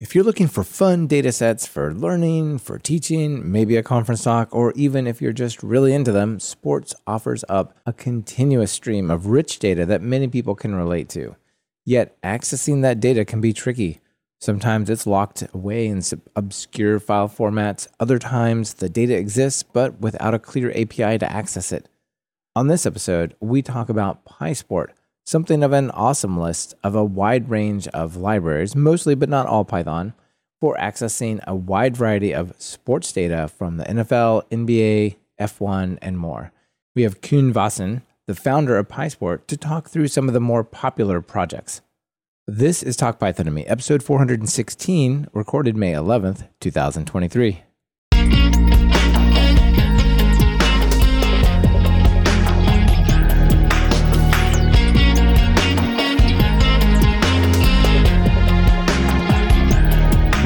If you're looking for fun data sets for learning, for teaching, maybe a conference talk, or even if you're just really into them, sports offers up a continuous stream of rich data that many people can relate to. Yet, accessing that data can be tricky. Sometimes it's locked away in obscure file formats. Other times, the data exists, but without a clear API to access it. On this episode, we talk about PySport, something of an awesome list of a wide range of libraries, mostly but not all Python, for accessing a wide variety of sports data from the NFL, NBA, F1, and more. We have Koen Vossen, the founder of PySport, to talk through some of the more popular projects. This is Talk Python to Me, episode 416, recorded May 11th, 2023.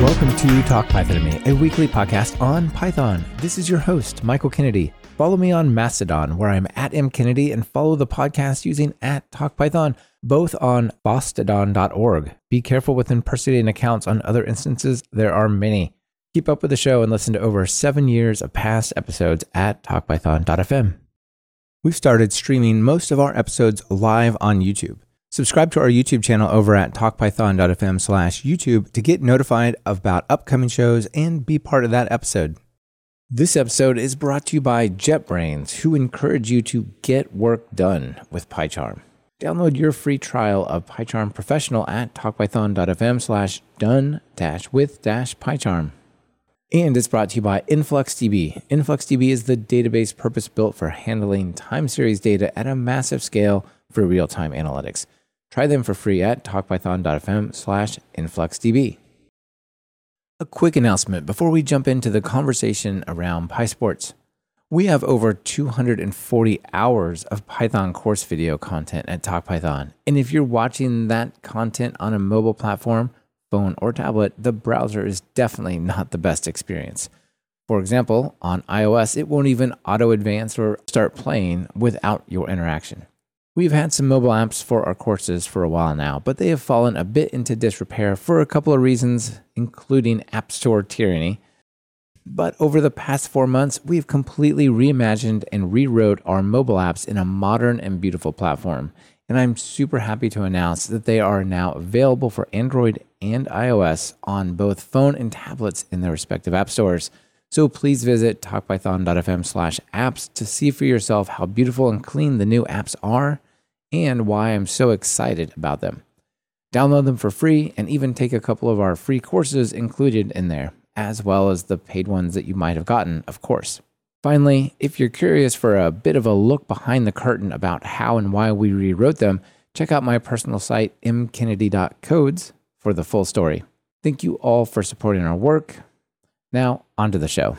Welcome to Talk Python to Me, a weekly podcast on Python. This is your host, Michael Kennedy. Follow me on Mastodon, where I'm at mkennedy, and follow the podcast using at TalkPython, both on fosstodon.org. Be careful with impersonating accounts on other instances. There are many. Keep up with the show and listen to over seven years of past episodes at talkpython.fm. We've started streaming most of our episodes live on YouTube. Subscribe to our YouTube channel over at talkpython.fm slash YouTube to get notified about upcoming shows and be part of that episode. This episode is brought to you by JetBrains, who encourage you to get work done with PyCharm. Download your free trial of PyCharm Professional at talkpython.fm slash done dash with dash PyCharm. And it's brought to you by InfluxDB. InfluxDB is the database purpose built for handling time series data at a massive scale for real time analytics. Try them for free at talkpython.fm slash influxdb. A quick announcement before we jump into the conversation around PySports. We have over 240 hours of Python course video content at TalkPython. And if you're watching that content on a mobile platform, phone, or tablet, the browser is definitely not the best experience. For example, on iOS, it won't even auto advance or start playing without your interaction. We've had some mobile apps for our courses for a while now, but they have fallen a bit into disrepair for a couple of reasons, including App Store tyranny. But over the past four months, we've completely reimagined and rewrote our mobile apps in a modern and beautiful platform. And I'm super happy to announce that they are now available for Android and iOS on both phone and tablets in their respective app stores. So please visit talkpython.fm slash apps to see for yourself how beautiful and clean the new apps are and why I'm so excited about them. Download them for free and even take a couple of our free courses included in there, as well as the paid ones that you might have gotten, of course. Finally, if you're curious for a bit of a look behind the curtain about how and why we rewrote them, check out my personal site, mkennedy.codes, for the full story. Thank you all for supporting our work. Now, on to the show.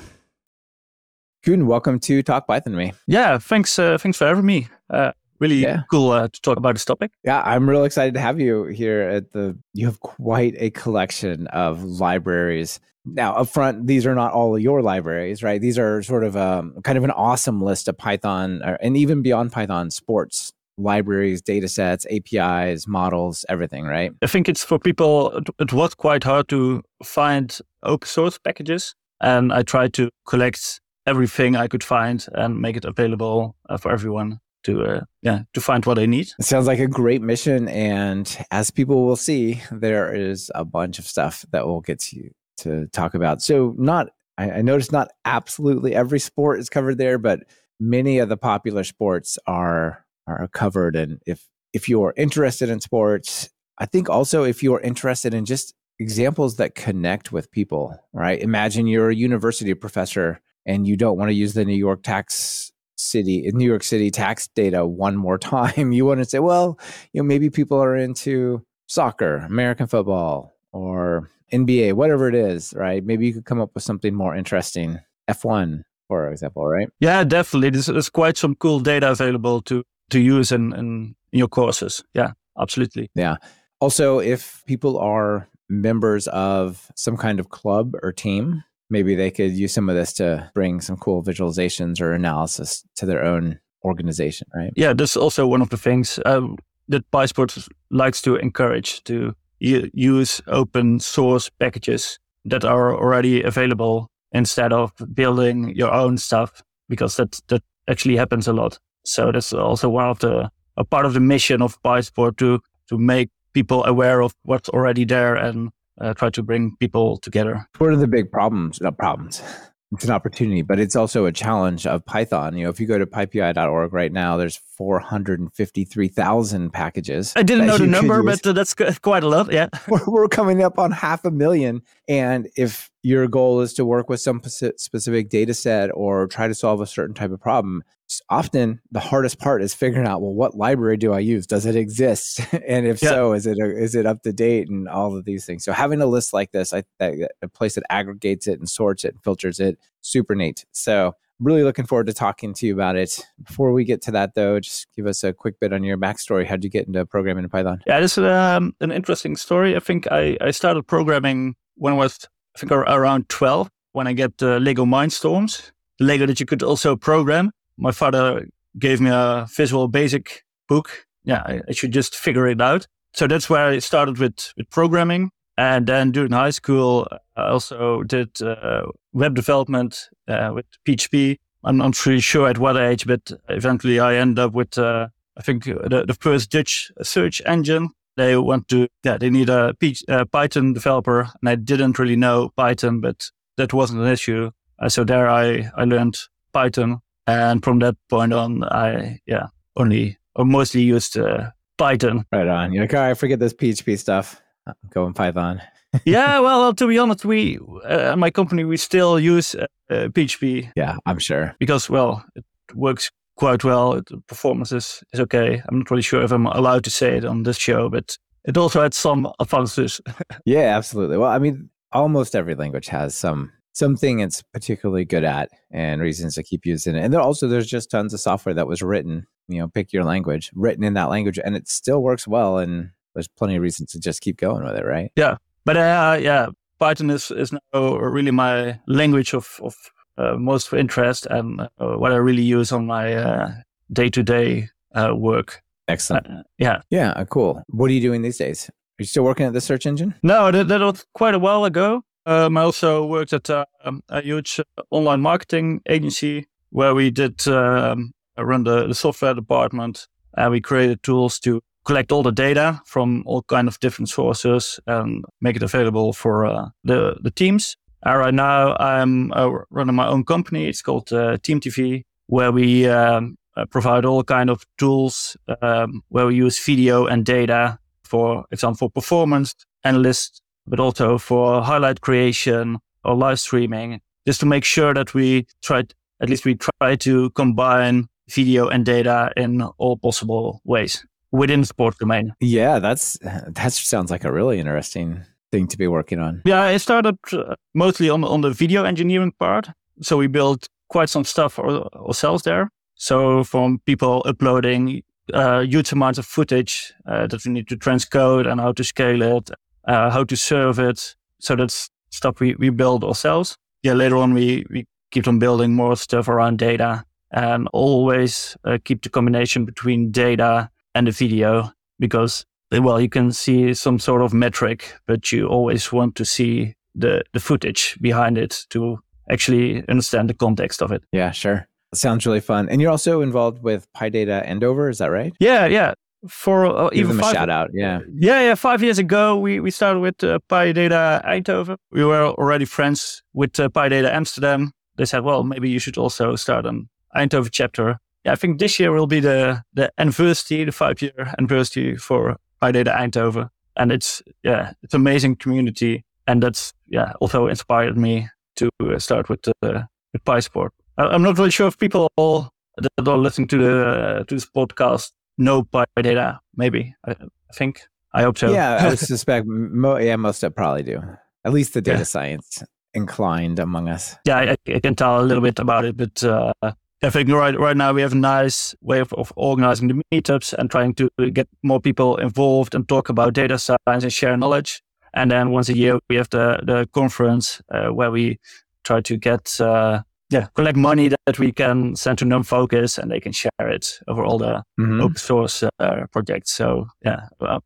Koen, welcome to Talk Python to me. Yeah, thanks. Uh, thanks for having me. Uh, really yeah. cool uh, to talk about this topic. Yeah, I'm real excited to have you here at the. You have quite a collection of libraries. Now, up front, these are not all your libraries, right? These are sort of um, kind of an awesome list of Python, or, and even beyond Python, sports libraries, data sets, APIs, models, everything, right? I think it's for people, it was quite hard to find open source packages. And I tried to collect everything I could find and make it available uh, for everyone to uh, yeah to find what they need. It sounds like a great mission, and as people will see, there is a bunch of stuff that we'll get to to talk about. So, not I, I noticed not absolutely every sport is covered there, but many of the popular sports are are covered. And if if you're interested in sports, I think also if you're interested in just examples that connect with people, right? Imagine you're a university professor and you don't want to use the New York tax city New York City tax data one more time. You want to say, well, you know, maybe people are into soccer, American football, or NBA, whatever it is, right? Maybe you could come up with something more interesting. F1, for example, right? Yeah, definitely. There's, there's quite some cool data available to to use in, in your courses. Yeah, absolutely. Yeah. Also, if people are members of some kind of club or team, maybe they could use some of this to bring some cool visualizations or analysis to their own organization, right? Yeah, that's also one of the things um, that PySport likes to encourage to use open source packages that are already available instead of building your own stuff because that that actually happens a lot. So that's also one of the a part of the mission of PySport to to make people aware of what's already there and uh, try to bring people together. What are the big problems? Not problems. It's an opportunity, but it's also a challenge of Python. You know, if you go to pypi.org right now, there's 453,000 packages. I didn't know the number, but uh, that's quite a lot. Yeah. We're, we're coming up on half a million. And if your goal is to work with some specific data set or try to solve a certain type of problem, often the hardest part is figuring out well what library do i use? Does it exist? And if yeah. so is it a, is it up to date and all of these things. So having a list like this i a place that aggregates it and sorts it and filters it super neat. So really looking forward to talking to you about it. Before we get to that though just give us a quick bit on your backstory. How'd you get into programming in python? Yeah this is um, an interesting story. I think I, I started programming when i was i think around 12 when i get uh, lego mindstorms lego that you could also program my father gave me a Visual Basic book. Yeah, I, I, should just figure it out. So that's where I started with, with programming. And then during high school, I also did uh, web development uh, with PHP. I'm not really sure at what age, but eventually I ended up with, uh, I think, the, the, first Dutch search engine. They want to, yeah, they need a P- Python developer. And I didn't really know Python, but that wasn't an issue. Uh, so there I, I learned Python and from that point on, I, yeah, only or mostly used uh, Python. Right on. You're like, all right, forget this PHP stuff. I'm going Python. yeah, well, to be honest, we, uh, my company, we still use uh, PHP. Yeah, I'm sure. Because, well, it works quite well. The performance is, is okay. I'm not really sure if I'm allowed to say it on this show, but it also had some advantages. yeah, absolutely. Well, I mean, almost every language has some something it's particularly good at and reasons to keep using it. And there also there's just tons of software that was written, you know, pick your language, written in that language, and it still works well. And there's plenty of reasons to just keep going with it, right? Yeah, but uh, yeah, Python is is now really my language of of uh, most interest and uh, what I really use on my day to day work. Excellent. Uh, yeah. Yeah. Uh, cool. What are you doing these days? Are you still working at the search engine? No, that, that was quite a while ago. Um, I also worked at uh, a huge online marketing agency where we did um, run the, the, software department and we created tools to collect all the data from all kind of different sources and make it available for uh, the, the teams. Uh, right now, I'm uh, running my own company. It's called uh, Team TV, where we um, uh, provide all kind of tools um, where we use video and data, for example, performance analysts but also for highlight creation or live streaming, just to make sure that we try, at least we try to combine video and data in all possible ways within the sport domain. Yeah, that's that sounds like a really interesting thing to be working on. Yeah, I started uh, mostly on on the video engineering part, so we built quite some stuff ourselves there. So from people uploading uh, huge amounts of footage uh, that we need to transcode and how to scale it, uh, how to serve it. So that's stuff we, we build ourselves. Yeah, later on, we, we keep on building more stuff around data and always uh, keep the combination between data and the video because, well, you can see some sort of metric, but you always want to see the, the footage behind it to actually understand the context of it. Yeah, sure. Sounds really fun. And you're also involved with PyData Eindhoven, is that right? Yeah, yeah for uh, Give even five, a shout out. Yeah. Yeah. Yeah. Five years ago, we, we started with uh, PyData Eindhoven. We were already friends with uh, PyData Amsterdam. They said, well, maybe you should also start an Eindhoven chapter. Yeah. I think this year will be the, the anniversary, the five year anniversary for PyData Eindhoven. And it's, yeah, it's amazing community. And that's, yeah, also inspired me to uh, start with, uh, with PySport. I'm not really sure if people all that are listening to the, uh, to this podcast know by data, maybe. I, I think. I hope so. Yeah, I suspect. Mo- yeah, most of probably do. At least the data yeah. science inclined among us. Yeah, I, I, can tell a little bit about it, but uh, I think right right now we have a nice way of, of, organizing the meetups and trying to get more people involved and talk about data science and share knowledge. And then once a year we have the the conference uh, where we try to get uh, yeah, collect money that we can send to NumFocus and they can share it over all the mm-hmm. open source uh, projects. So yeah, well,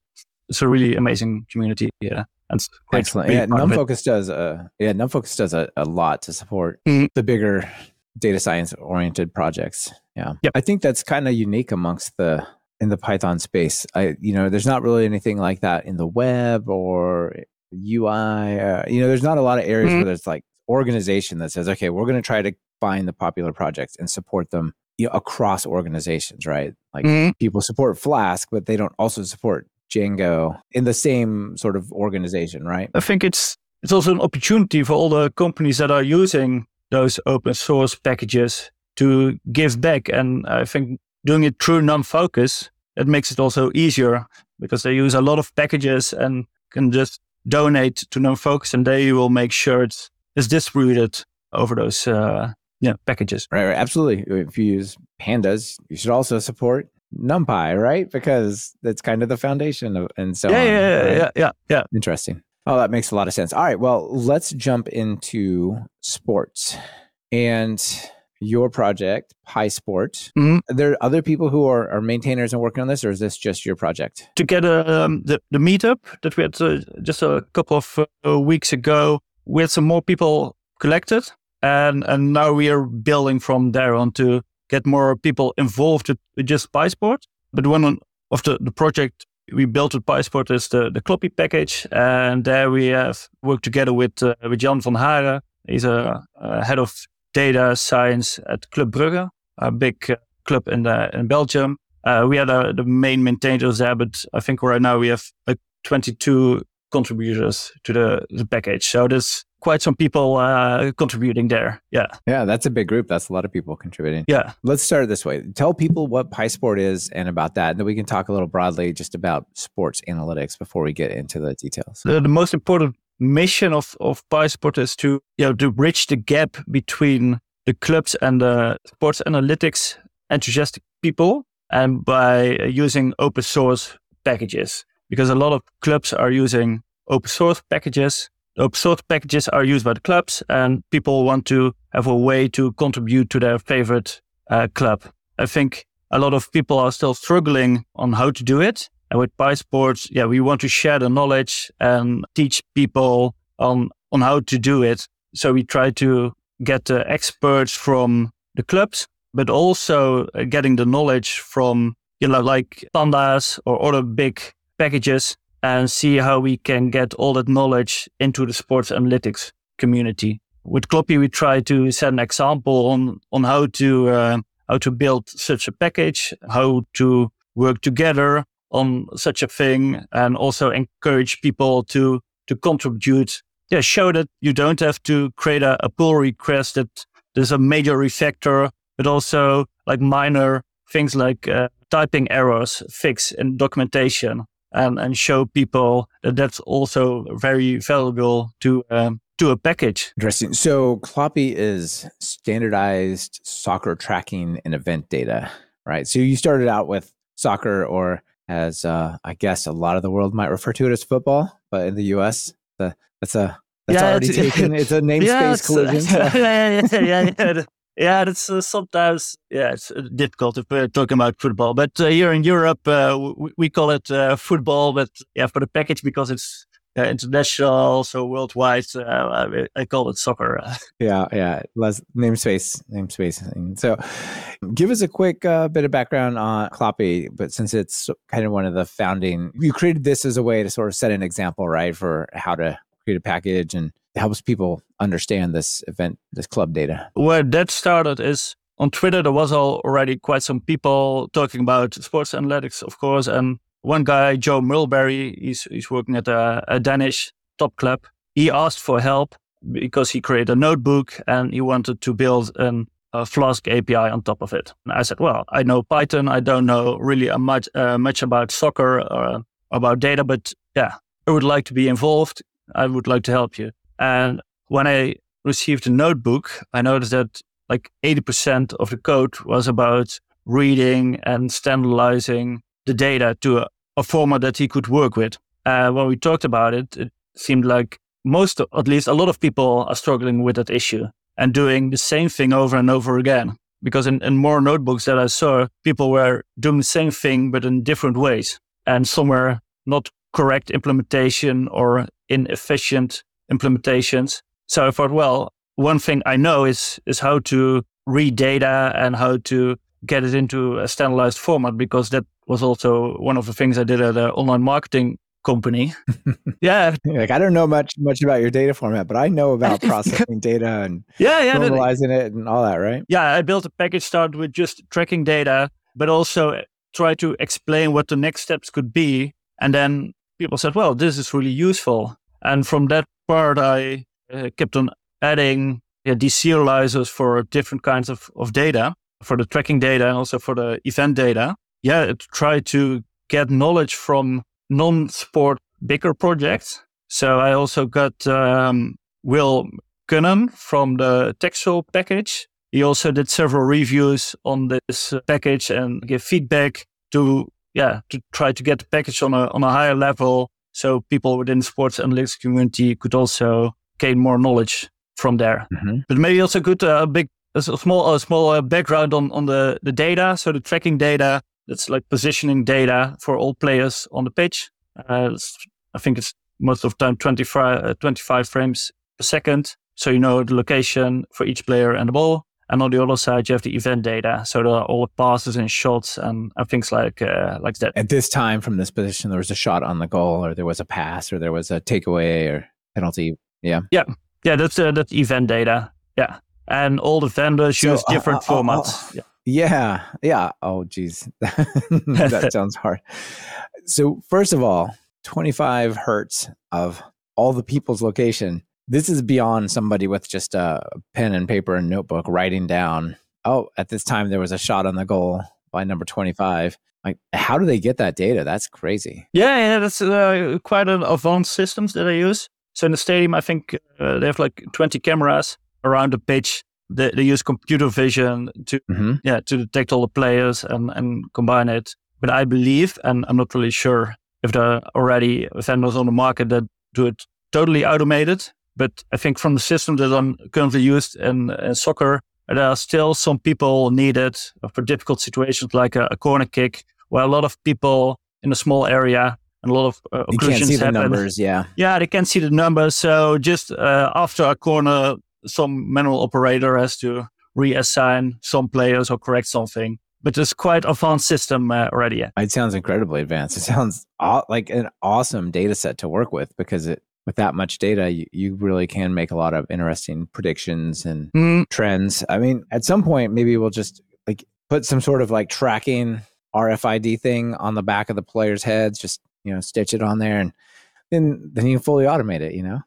it's a really amazing community. Yeah. That's excellent. Yeah, NumFocus does a yeah, NumFocus does a, a lot to support mm-hmm. the bigger data science oriented projects. Yeah. Yep. I think that's kind of unique amongst the in the Python space. I you know, there's not really anything like that in the web or UI. Uh, you know, there's not a lot of areas mm-hmm. where there's like organization that says, okay, we're going to try to find the popular projects and support them you know, across organizations, right? Like mm-hmm. people support Flask, but they don't also support Django in the same sort of organization, right? I think it's it's also an opportunity for all the companies that are using those open source packages to give back. And I think doing it through NumFocus, it makes it also easier because they use a lot of packages and can just donate to NumFocus and they will make sure it's, it's distributed over those uh, yeah, packages. Right, right, absolutely. If you use pandas, you should also support NumPy, right? Because that's kind of the foundation of and so yeah, on. Yeah, right? yeah, yeah, yeah. Interesting. Oh, that makes a lot of sense. All right, well, let's jump into sports and your project, PySport. Mm-hmm. Are there other people who are, are maintainers and working on this, or is this just your project? To get um, the, the meetup that we had uh, just a couple of uh, weeks ago, we had some more people collected, and and now we are building from there on to get more people involved with, with just PySport. But one of the, the project we built with PySport is the, the Kloppy package. And there we have worked together with, uh, with Jan van Haaren. He's a, a, head of data science at Club Brugge, a big uh, club in, the, in Belgium. Uh, we had uh, the main maintainers there, but I think right now we have like 22 contributors to the, the package. So there's quite some people uh, contributing there. Yeah. Yeah, that's a big group. That's a lot of people contributing. Yeah. Let's start this way. Tell people what PySport is and about that. And then we can talk a little broadly just about sports analytics before we get into the details. The, the most important mission of, of PySport is to, you know, to bridge the gap between the clubs and the sports analytics enthusiastic people and by using open source packages because a lot of clubs are using open source packages open source packages are used by the clubs and people want to have a way to contribute to their favorite uh, club. I think a lot of people are still struggling on how to do it. And with PySports, yeah, we want to share the knowledge and teach people on, on how to do it. So we try to get the experts from the clubs, but also uh, getting the knowledge from, you know, like pandas or other big packages and see how we can get all that knowledge into the sports analytics community. With Kloppy, we try to set an example on, on how to, uh, how to build such a package, how to work together on such a thing and also encourage people to, to contribute. Yeah, show that you don't have to create a, a pull request that there's a major refactor, but also like minor things like uh, typing errors fix in documentation and, and show people that that's also very valuable to um, to a package. Interesting. So Kloppy is standardized soccer tracking and event data, right? So you started out with soccer, or as uh, I guess a lot of the world might refer to it as football, but in the U.S., the, that's a that's yeah, already it's, taken. It's a namespace yeah, collision. yeah, yeah, yeah, yeah, it's uh, sometimes yeah, it's uh, difficult to we're talking about football. But uh, here in Europe, uh, we, we, call it uh, football. But yeah, for the package because it's uh, international, so worldwide, I, call it soccer. yeah, yeah, namespace, namespace. So, give us a quick bit of background on Kloppy. But since it's kind of one of the founding, you created this as a way to sort of set an example, right, for how to create a package and helps people understand this event, this club data? Where that started is on Twitter, there was already quite some people talking about sports analytics, of course. And one guy, Joe Mulberry, he's, he's working at a, a Danish top club. He asked for help because he created a notebook and he wanted to build an, a Flask API on top of it. And I said, well, I know Python. I don't know really much, uh, much about soccer or about data, but yeah, I would like to be involved. I would like to help you. And when I received the notebook, I noticed that like 80% of the code was about reading and standardizing the data to a, a format that he could work with. Uh, when we talked about it, it seemed like most, at least a lot of people are struggling with that issue and doing the same thing over and over again. Because in, in more notebooks that I saw, people were doing the same thing, but in different ways. And some were not correct implementation or inefficient implementations. So I thought, well, one thing I know is is how to read data and how to get it into a standardized format because that was also one of the things I did at an online marketing company. yeah. Like I don't know much much about your data format, but I know about processing data and yeah, yeah, normalizing it and all that, right? Yeah, I built a package start with just tracking data, but also try to explain what the next steps could be. And then people said, well, this is really useful. And from that part, I uh, kept on adding yeah, these serializers for different kinds of, of data, for the tracking data and also for the event data. Yeah, to try to get knowledge from non-sport bigger projects. So I also got um, Will Cunham from the Textual package. He also did several reviews on this package and give feedback to yeah to try to get the package on a on a higher level so people within the sports analytics community could also gain more knowledge from there. Mm-hmm. But maybe also good a uh, big a small a small uh, background on on the the data. So the tracking data that's like positioning data for all players on the pitch. Uh, I think it's most of the time 25, uh, 25 frames per second. So you know the location for each player and the ball. And on the other side, you have the event data, so there are all the passes and shots and, and things like uh, like that. At this time, from this position, there was a shot on the goal, or there was a pass, or there was a takeaway or penalty. Yeah, yeah, yeah. That's uh, that's event data. Yeah, and all the vendors so, use uh, different uh, uh, formats. yeah. yeah, yeah. Oh, geez, that sounds hard. So first of all, twenty five hertz of all the people's location this is beyond somebody with just a pen and paper and notebook writing down, oh, at this time there was a shot on the goal by number 25. Like, how do they get that data? That's crazy. Yeah, yeah, that's uh, quite an advanced systems that I use. So in the stadium, I think uh, they have like 20 cameras around the pitch. They, they use computer vision to mm-hmm. yeah to detect all the players and, and combine it. But I believe, and I'm not really sure if there are already vendors on the market that do it totally automated. But I think from the system that I'm currently used in, in soccer, there are still some people needed for difficult situations like a, a, corner kick, where a lot of people in a small area and a lot of uh, you can't see the numbers. Yeah, yeah, they can't see the numbers. So just uh, after a corner, some manual operator has to reassign some players or correct something. But it's quite advanced system uh, already. It sounds incredibly advanced. It sounds aw- like an awesome data set to work with because it with that much data, you, you really can make a lot of interesting predictions and mm. trends. I mean, at some point, maybe we'll just like put some sort of like tracking RFID thing on the back of the players' heads, just you know, stitch it on there, and then then you can fully automate it. You know.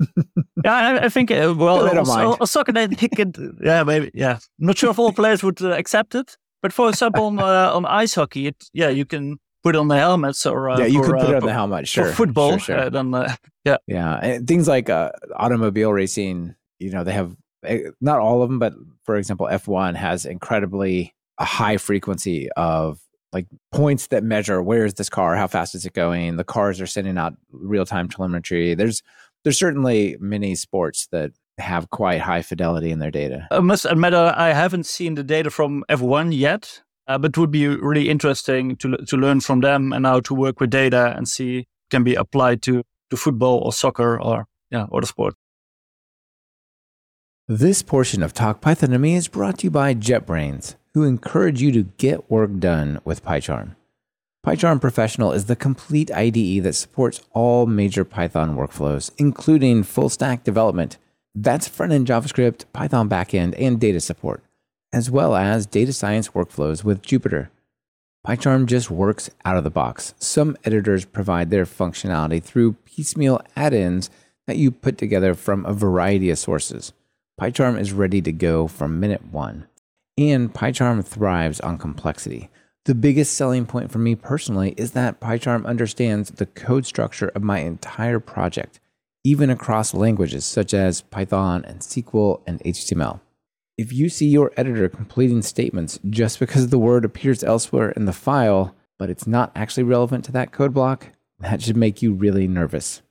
yeah, I, I think uh, well, also, soccer could, yeah, maybe, yeah. I'm not sure if all players would uh, accept it, but for example, on uh, on ice hockey, it, yeah, you can put it on the helmets or uh, yeah, you for, could put it uh, on the helmet. Sure, football. Sure, sure. Uh, then, uh, yeah, yeah, and things like uh, automobile racing. You know, they have eh, not all of them, but for example, F one has incredibly a high frequency of like points that measure where is this car, how fast is it going. The cars are sending out real time telemetry. There's there's certainly many sports that have quite high fidelity in their data. I must admit, I haven't seen the data from F1 yet. Uh, but it would be really interesting to to learn from them and how to work with data and see can be applied to to football or soccer or yeah or the sport. This portion of Talk Python to Me is brought to you by JetBrains, who encourage you to get work done with PyCharm. PyCharm Professional is the complete IDE that supports all major Python workflows, including full stack development. That's front end JavaScript, Python backend, and data support as well as data science workflows with Jupyter. PyCharm just works out of the box. Some editors provide their functionality through piecemeal add ins that you put together from a variety of sources. PyCharm is ready to go from minute one. And PyCharm thrives on complexity. The biggest selling point for me personally is that PyCharm understands the code structure of my entire project, even across languages such as Python and SQL and HTML. If you see your editor completing statements just because the word appears elsewhere in the file, but it's not actually relevant to that code block, that should make you really nervous.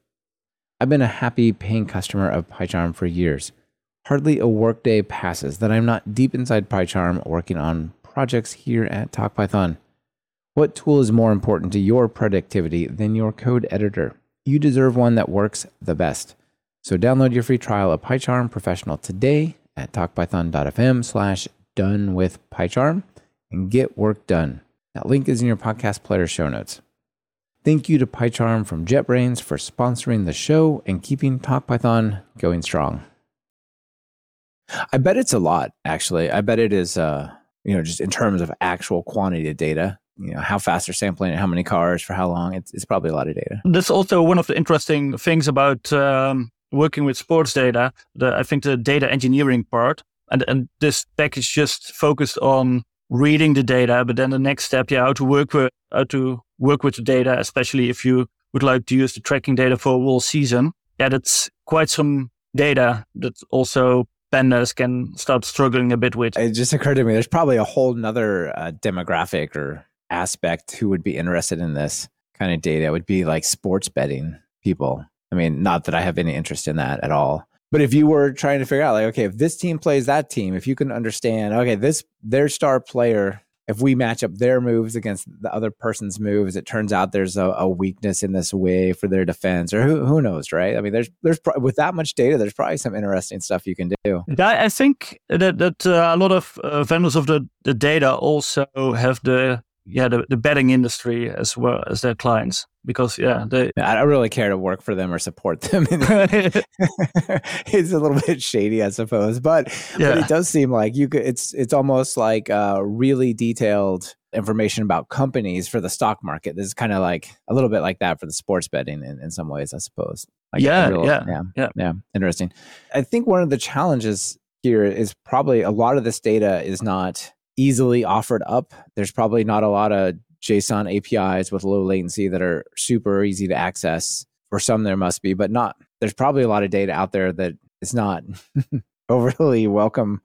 I've been a happy paying customer of PyCharm for years. Hardly a workday passes that I'm not deep inside PyCharm working on projects here at TalkPython. What tool is more important to your productivity than your code editor? You deserve one that works the best. So download your free trial of PyCharm Professional today at talkpython.fm slash done with PyCharm and get work done. That link is in your podcast player show notes. Thank you to PyCharm from JetBrains for sponsoring the show and keeping TalkPython going strong. I bet it's a lot, actually. I bet it is, uh, you know, just in terms of actual quantity of data you know how fast they're sampling it, how many cars for how long. It's it's probably a lot of data. That's also one of the interesting things about um, working with sports data. The, I think the data engineering part, and and this package just focused on reading the data, but then the next step, yeah, how to work with how to work with the data, especially if you would like to use the tracking data for a whole season. Yeah, that's quite some data that also pandas can start struggling a bit with. It just occurred to me there's probably a whole nother uh, demographic or aspect who would be interested in this kind of data it would be like sports betting people. I mean, not that I have any interest in that at all. But if you were trying to figure out, like, okay, if this team plays that team, if you can understand, okay, this their star player, if we match up their moves against the other person's moves, it turns out there's a, a weakness in this way for their defense, or who who knows, right? I mean, there's there's with that much data, there's probably some interesting stuff you can do. I think that that uh, a lot of uh, vendors of the the data also have the yeah the, the betting industry as well as their clients because yeah they i don't really care to work for them or support them. It's a little bit shady i suppose but, yeah. but it does seem like you could it's it's almost like uh, really detailed information about companies for the stock market. This is kind of like a little bit like that for the sports betting in, in some ways i suppose. Like yeah, real, yeah yeah yeah. yeah interesting. I think one of the challenges here is probably a lot of this data is not easily offered up. There's probably not a lot of JSON APIs with low latency that are super easy to access. For some, there must be, but not. There's probably a lot of data out there that is not overly welcome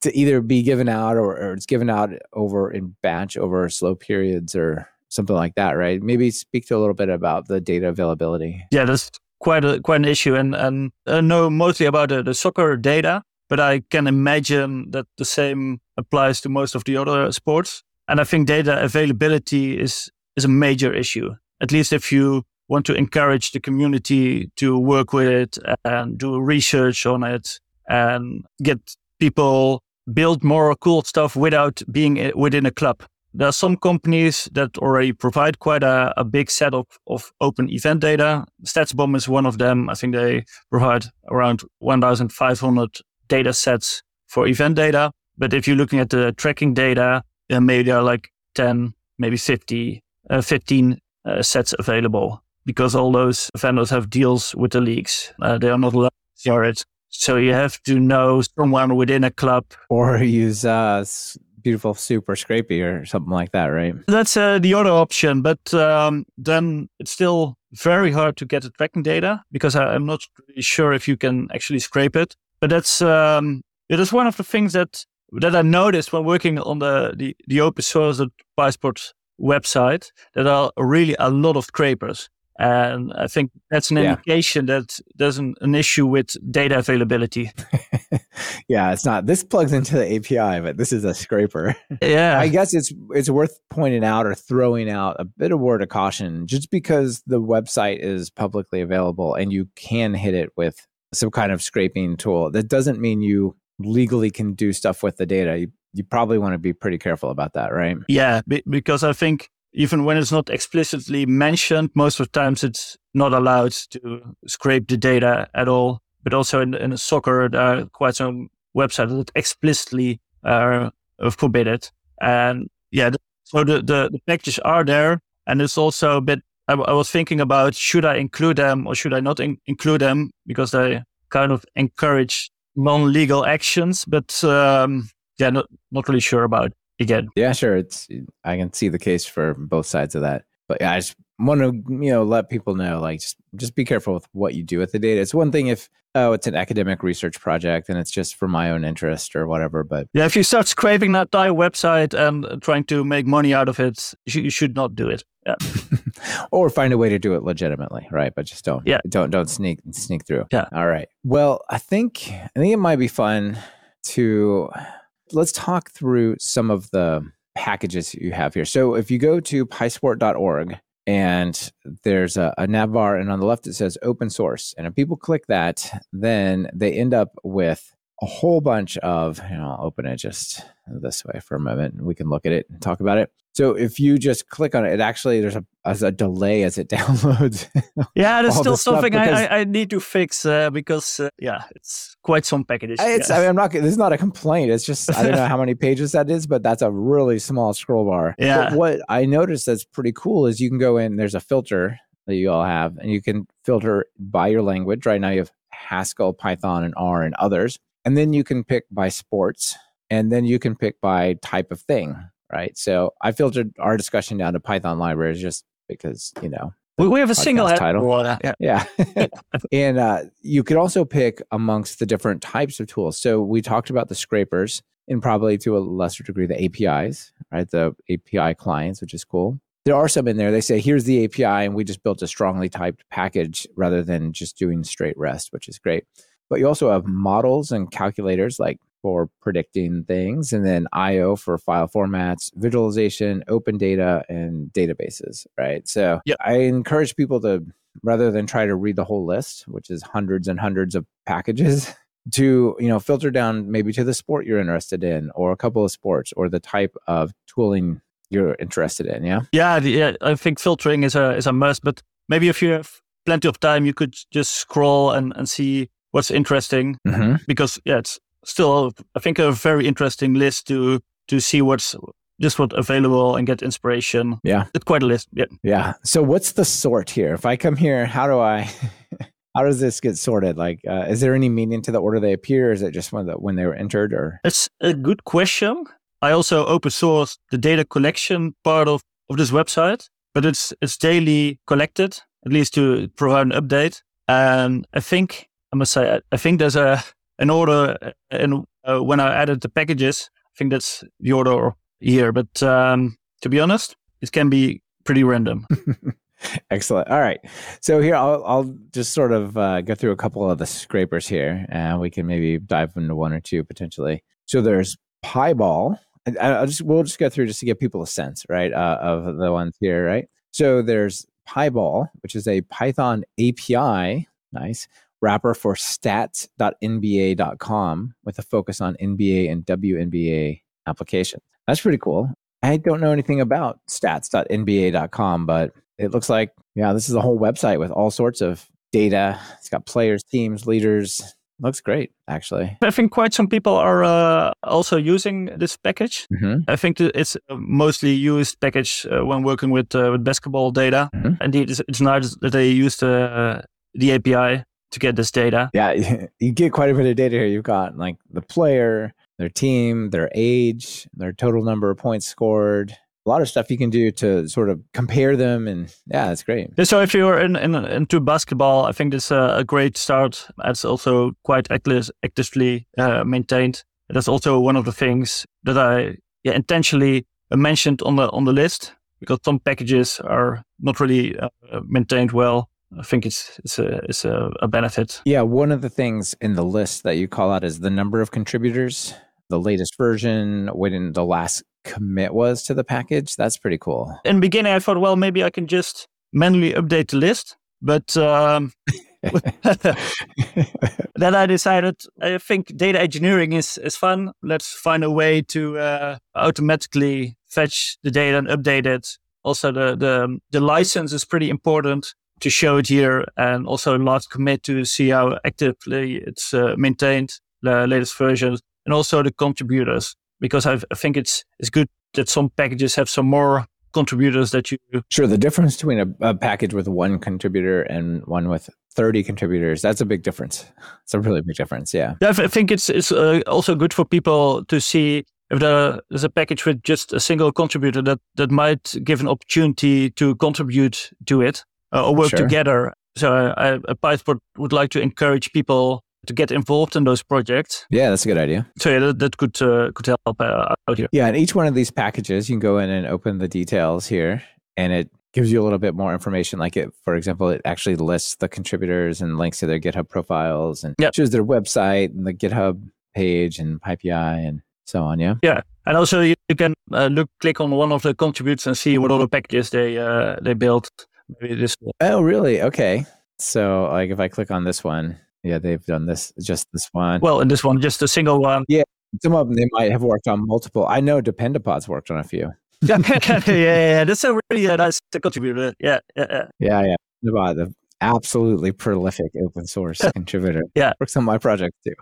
to either be given out or, or it's given out over in batch over slow periods or something like that, right? Maybe speak to a little bit about the data availability. Yeah, that's quite a quite an issue, and and I know mostly about the, the soccer data, but I can imagine that the same applies to most of the other sports. And I think data availability is, is a major issue, at least if you want to encourage the community to work with it and do research on it and get people build more cool stuff without being within a club. There are some companies that already provide quite a, a big set of, of open event data. StatsBomb is one of them. I think they provide around 1,500 data sets for event data. But if you're looking at the tracking data, uh, maybe there are like 10, maybe 50, uh, 15 uh, sets available because all those vendors have deals with the leagues. Uh, they are not allowed to share it. So you have to know someone within a club. Or use uh, Beautiful Soup or scrapy or something like that, right? That's uh, the other option. But um, then it's still very hard to get the tracking data because I, am not really sure if you can actually scrape it. But that's um, it is one of the things that that I noticed when working on the the, the open source PySport website. That are really a lot of scrapers. And I think that's an yeah. indication that there's an, an issue with data availability. yeah, it's not. This plugs into the API, but this is a scraper. Yeah, I guess it's it's worth pointing out or throwing out a bit of word of caution. Just because the website is publicly available and you can hit it with some kind of scraping tool. That doesn't mean you legally can do stuff with the data. You, you probably want to be pretty careful about that, right? Yeah, because I think even when it's not explicitly mentioned, most of the times it's not allowed to scrape the data at all. But also in, in soccer, there are quite some websites that explicitly are forbid it. And yeah, so the, the, the packages are there. And it's also a bit I, I was thinking about should I include them or should I not in- include them because they kind of encourage non-legal actions, but um, yeah, not not really sure about again. Yeah, sure. It's I can see the case for both sides of that, but yeah, I just want to you know let people know like just just be careful with what you do with the data. It's one thing if oh it's an academic research project and it's just for my own interest or whatever, but yeah, if you start scraping that die website and trying to make money out of it, you should not do it. Yeah. or find a way to do it legitimately, right? But just don't yeah. don't don't sneak sneak through. Yeah. All right. Well, I think I think it might be fun to let's talk through some of the packages you have here. So if you go to pysport.org and there's a, a nav bar, and on the left it says open source. And if people click that, then they end up with a whole bunch of, know, I'll open it just this way for a moment and we can look at it and talk about it. So if you just click on it, it actually there's a, a delay as it downloads. yeah, there's still something I, I, need to fix uh, because uh, yeah, it's quite some packages. It's, I mean, I'm not. This is not a complaint. It's just I don't know how many pages that is, but that's a really small scroll bar. Yeah. But what I noticed that's pretty cool is you can go in. There's a filter that you all have, and you can filter by your language. Right now you have Haskell, Python, and R, and others, and then you can pick by sports, and then you can pick by type of thing right? So I filtered our discussion down to Python libraries just because, you know, we, have a single title. Yeah. yeah. and uh, you could also pick amongst the different types of tools. So we talked about the scrapers and probably to a lesser degree the APIs, right? The API clients, which is cool. There are some in there. They say, here's the API, and we just built a strongly typed package rather than just doing straight REST, which is great. But you also have models and calculators like for predicting things, and then IO for file formats, visualization, open data, and databases, right? So yep. I encourage people to, rather than try to read the whole list, which is hundreds and hundreds of packages, to you know filter down maybe to the sport you're interested in, or a couple of sports, or the type of tooling you're interested in. Yeah. Yeah, yeah. I think filtering is a is a must, but maybe if you have plenty of time, you could just scroll and and see what's interesting mm-hmm. because yeah, it's still, I think, a very interesting list to to see what's just what available and get inspiration. Yeah, it's quite a list. Yeah, yeah. So what's the sort here? If I come here, how do I? how does this get sorted? Like, uh, is there any meaning to the order they appear? is it just when the, when they were entered? Or it's a good question. I also open source the data collection part of, of this website, but it's it's daily collected at least to provide an update. And I think I must say I, I think there's a an order. And uh, when I added the packages, I think that's the order here. But um, to be honest, it can be pretty random. Excellent. All right. So here, I'll, I'll just sort of uh, go through a couple of the scrapers here, and we can maybe dive into one or two potentially. So there's Pyball. I'll just we'll just go through just to give people a sense, right, uh, of the ones here, right? So there's Pyball, which is a Python API, nice, wrapper for stats.nba.com with a focus on NBA and WNBA applications. That's pretty cool. I don't know anything about stats.nba.com, but it looks like, yeah, this is a whole website with all sorts of data. It's got players, teams, leaders. Looks great, actually. I think quite some people are uh, also using this package. Mm-hmm. I think it's a mostly used package uh, when working with uh, with basketball data. Mm-hmm. Indeed, it's, it's nice that they use the, the API to get this data. Yeah, you get quite a bit of data here. You've got like the player, their team, their age, their total number of points scored. A lot of stuff you can do to sort of compare them, and yeah, it's great. So if you're in, in into basketball, I think it's a, a great start. It's also quite active, actively uh, maintained. That's also one of the things that I yeah, intentionally mentioned on the on the list because some packages are not really uh, maintained well I think it's it's a it's a, a, benefit. Yeah, one of the things in the list that you call out is the number of contributors, the latest version, when the last commit was to the package. That's pretty cool. In the beginning, I thought, well, maybe I can just manually update the list, but um, then I decided I think data engineering is is fun. Let's find a way to uh, automatically fetch the data and update it. Also, the the the license is pretty important to show it here and also a large commit to see how actively it's uh, maintained, the latest versions, and also the contributors. Because I've, i think it's it's good that some packages have some more contributors that you. Sure, the difference between a, a package with one contributor and one with 30 contributors that's a big difference it's a really big difference yeah, yeah i think it's it's uh, also good for people to see if there's a package with just a single contributor that that might give an opportunity to contribute to it uh, or work sure. together. So I, I, would like to encourage people to get involved in those projects. Yeah, that's a good idea. So yeah, that, that could uh, could help uh, out here. Yeah, and each one of these packages, you can go in and open the details here, and it gives you a little bit more information. Like it, for example, it actually lists the contributors and links to their GitHub profiles, and yep. shows their website and the GitHub page and PyPI, and so on. Yeah. Yeah, and also you, you can uh, look, click on one of the contributors and see what other packages they uh, they built. Maybe this. Oh, really? Okay. So, like, if I click on this one, yeah, they've done this, just this one. Well, and this one, just a single one. Yeah, some of them they might have worked on multiple. I know Dependabot's worked on a few. yeah, yeah, yeah, that's a really uh, nice contributor. Yeah, yeah, yeah. Yeah, yeah. Dependapod, the absolutely prolific open source contributor. Yeah. Works on my project too.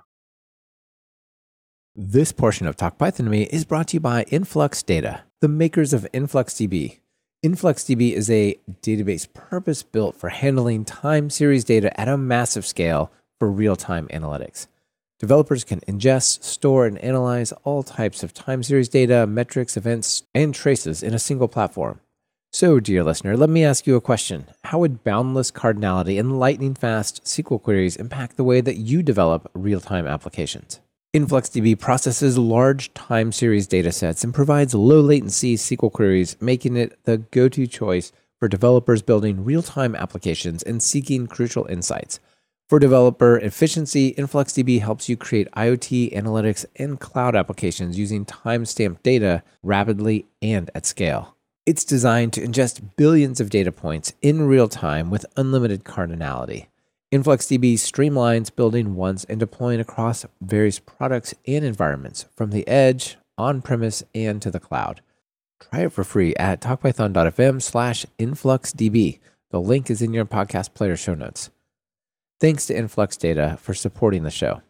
This portion of Talk Python to Me is brought to you by Influx Data, the makers of InfluxDB. InfluxDB is a database purpose built for handling time series data at a massive scale for real time analytics. Developers can ingest, store, and analyze all types of time series data, metrics, events, and traces in a single platform. So, dear listener, let me ask you a question. How would boundless cardinality and lightning fast SQL queries impact the way that you develop real time applications? InfluxDB processes large time series datasets and provides low latency SQL queries, making it the go to choice for developers building real time applications and seeking crucial insights. For developer efficiency, InfluxDB helps you create IoT, analytics, and cloud applications using timestamped data rapidly and at scale. It's designed to ingest billions of data points in real time with unlimited cardinality. InfluxDB streamlines building once and deploying across various products and environments from the edge, on premise, and to the cloud. Try it for free at talkpython.fm slash influxdb. The link is in your podcast player show notes. Thanks to Influx Data for supporting the show.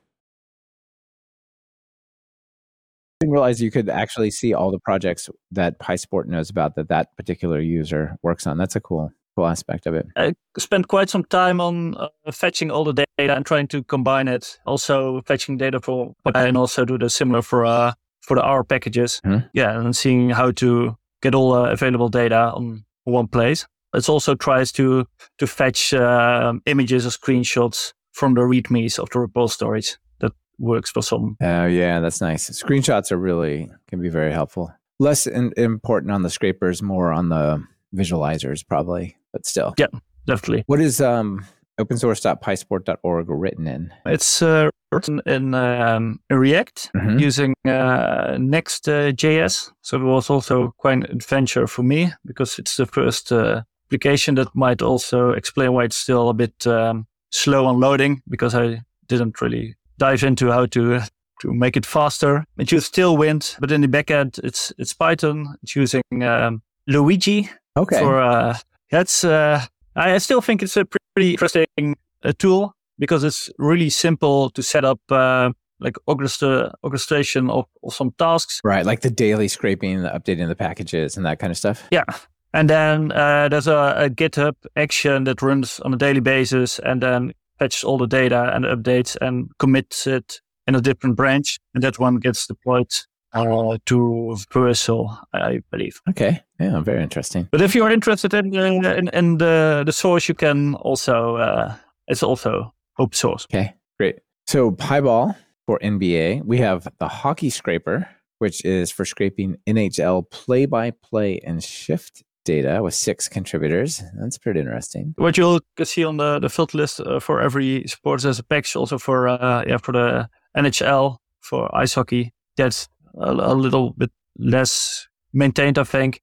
I didn't realize you could actually see all the projects that PySport knows about that that particular user works on. That's a cool, cool aspect of it. I spent quite some time on uh, fetching all the data and trying to combine it. Also fetching data for and also do the similar for uh, for the R packages. Hmm. Yeah, and seeing how to get all uh, available data on one place. It also tries to to fetch um images or screenshots from the readmes of the repositories. That works for some. Oh, yeah, that's nice. Screenshots are really, can be very helpful. Less in, important on the scrapers, more on the visualizers, probably, but still. Yeah. Definitely, What is um, opensource.pysport.org written in? it's uh, written in, um, in React. Mhm. using uh, Next.js. So it was also quite an adventure for me because it's the first uh, application that might also explain why it's still a bit um, slow on loading because I didn't really dive into how to to make it faster. It uses Tailwind, but in the backend it's it's Python. It's using um, Luigi Okay. for uh, that's uh, I still think it's a pretty interesting uh, tool because it's really simple to set up uh, like orchestra orchestration of, of some tasks. right. Like the daily scraping, the updating the packages, and that kind of stuff. Yeah. And then uh, there's a, a GitHub action that runs on a daily basis and then fetches all the data and updates and commits it in a different branch. And that one gets deployed uh, to Vercel, I believe. Okay. Yeah, very interesting. But if you're interested in, uh, in, in the, the source, you can also, uh, it's also open source. Okay, great. So py_ball for NBA, we have the Hockey Scraper, which is for scraping NHL play-by-play and shift data with six contributors. That's pretty interesting. What you'll see on the, the filter list uh, for every sport as a package, also for uh, yeah for the NHL for ice hockey. That's a, a little bit less maintained, I think.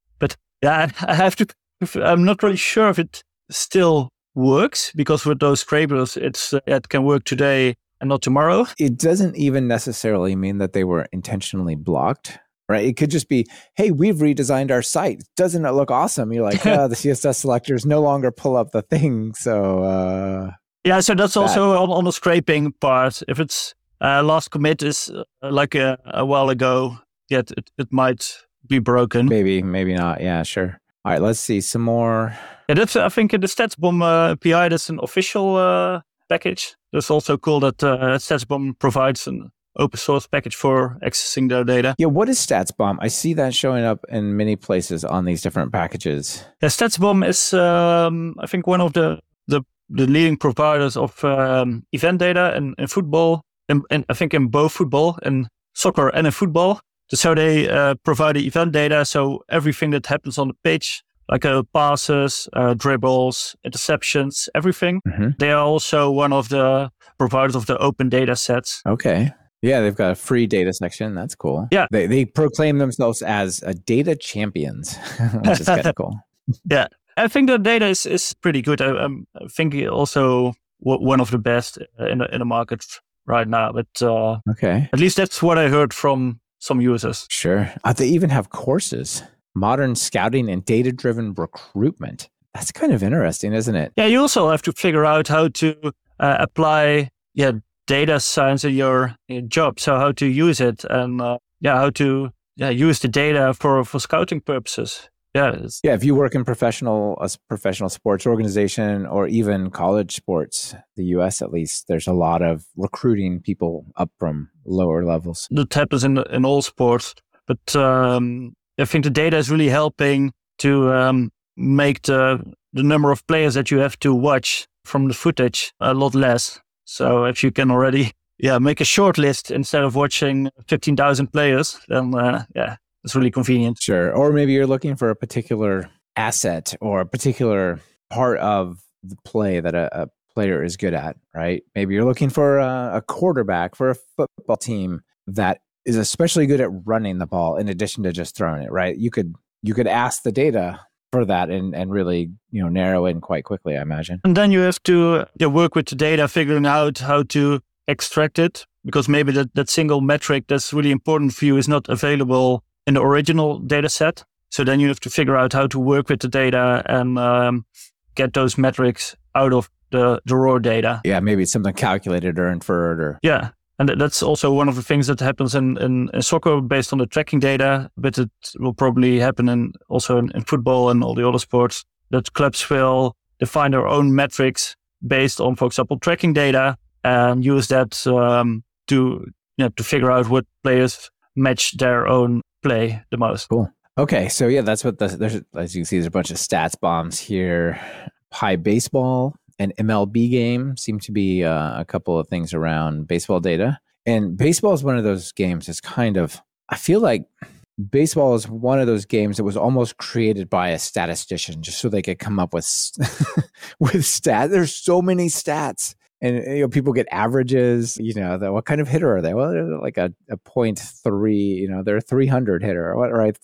Yeah, I have to. I'm not really sure if it still works because with those scrapers, it's uh, it can work today and not tomorrow. It doesn't even necessarily mean that they were intentionally blocked, right? It could just be, hey, we've redesigned our site. Doesn't it look awesome? You're like, uh, the CSS selectors no longer pull up the thing. So, uh, Yeah, so that's also on, on the scraping part. If it's uh, last commit is uh, like a, a while ago, yet it, it might be broken. maybe, maybe not. Yeah, sure. All right, let's see some more. Yeah, that's I think in the StatsBomb uh, API that's an official uh, package. That's also cool that uh, StatsBomb provides an open source package for accessing their data. Yeah, what is StatsBomb? I see that showing up in many places on these different packages. Yeah, StatsBomb is um, I think one of the the, the leading providers of um, event data in, in football, and, and I think in both football and soccer and in football. So they uh, provide the event data, so everything that happens on the pitch, like uh, passes, uh, dribbles, interceptions, everything. Mhm. They are also one of the providers of the open data sets. Okay. Yeah, they've got a free data section. That's cool. Yeah. They, they proclaim themselves as a data champions, which is kind of cool. Yeah. I think the data is, is pretty good. I, I'm thinking also one of the best in the, in the market right now. But uh, okay, at least that's what I heard from some users. Sure. Uh, they even have courses, modern scouting and data driven recruitment. That's kind of interesting, isn't it? Yeah, you also have to figure out how to uh, apply yeah data science in your, your, job. So how to use it and uh, yeah how to yeah use the data for for scouting purposes. Yeah, yeah. If you work in professional a professional sports organization or even college sports, the U.S. at least, there's a lot of recruiting people up from lower levels. That happens in in all sports, but um, I think the data is really helping to um, make the the number of players that you have to watch from the footage a lot less. So if you can already yeah make a short list instead of watching fifteen thousand players, then uh, yeah it's really convenient. Sure. Or maybe you're looking for a particular asset or a particular part of the play that a, a player is good at, right? Maybe you're looking for a, a, quarterback for a football team that is especially good at running the ball in addition to just throwing it, right? You could you could ask the data for that and, and really you know narrow in quite quickly, I imagine. And then you have to yeah, work with the data, figuring out how to extract it because maybe that, that single metric that's really important for you is not available in the original data set. So then you have to figure out how to work with the data and um, get those metrics out of the, the raw data. Yeah, maybe it's something calculated or inferred or. Yeah. And that's also one of the things that happens in, in, in soccer based on the tracking data, but it will probably happen in also in, in football and all the other sports that clubs will define their own metrics based on, for example, tracking data and use that um, to you know, to figure out what players match their own play the most. Cool. Okay, so yeah, that's what the, there's as you can see, there's a bunch of StatsBombs here. pybaseball and MLB game seem to be uh, a couple of things around baseball data. And baseball is one of those games that's kind of I feel like baseball is one of those games that was almost created by a statistician just so they could come up with with stats. There's so many stats and you know people get averages you know the, what kind of hitter are they? Well they're like a, a point three you know they're a 300 hitter what right?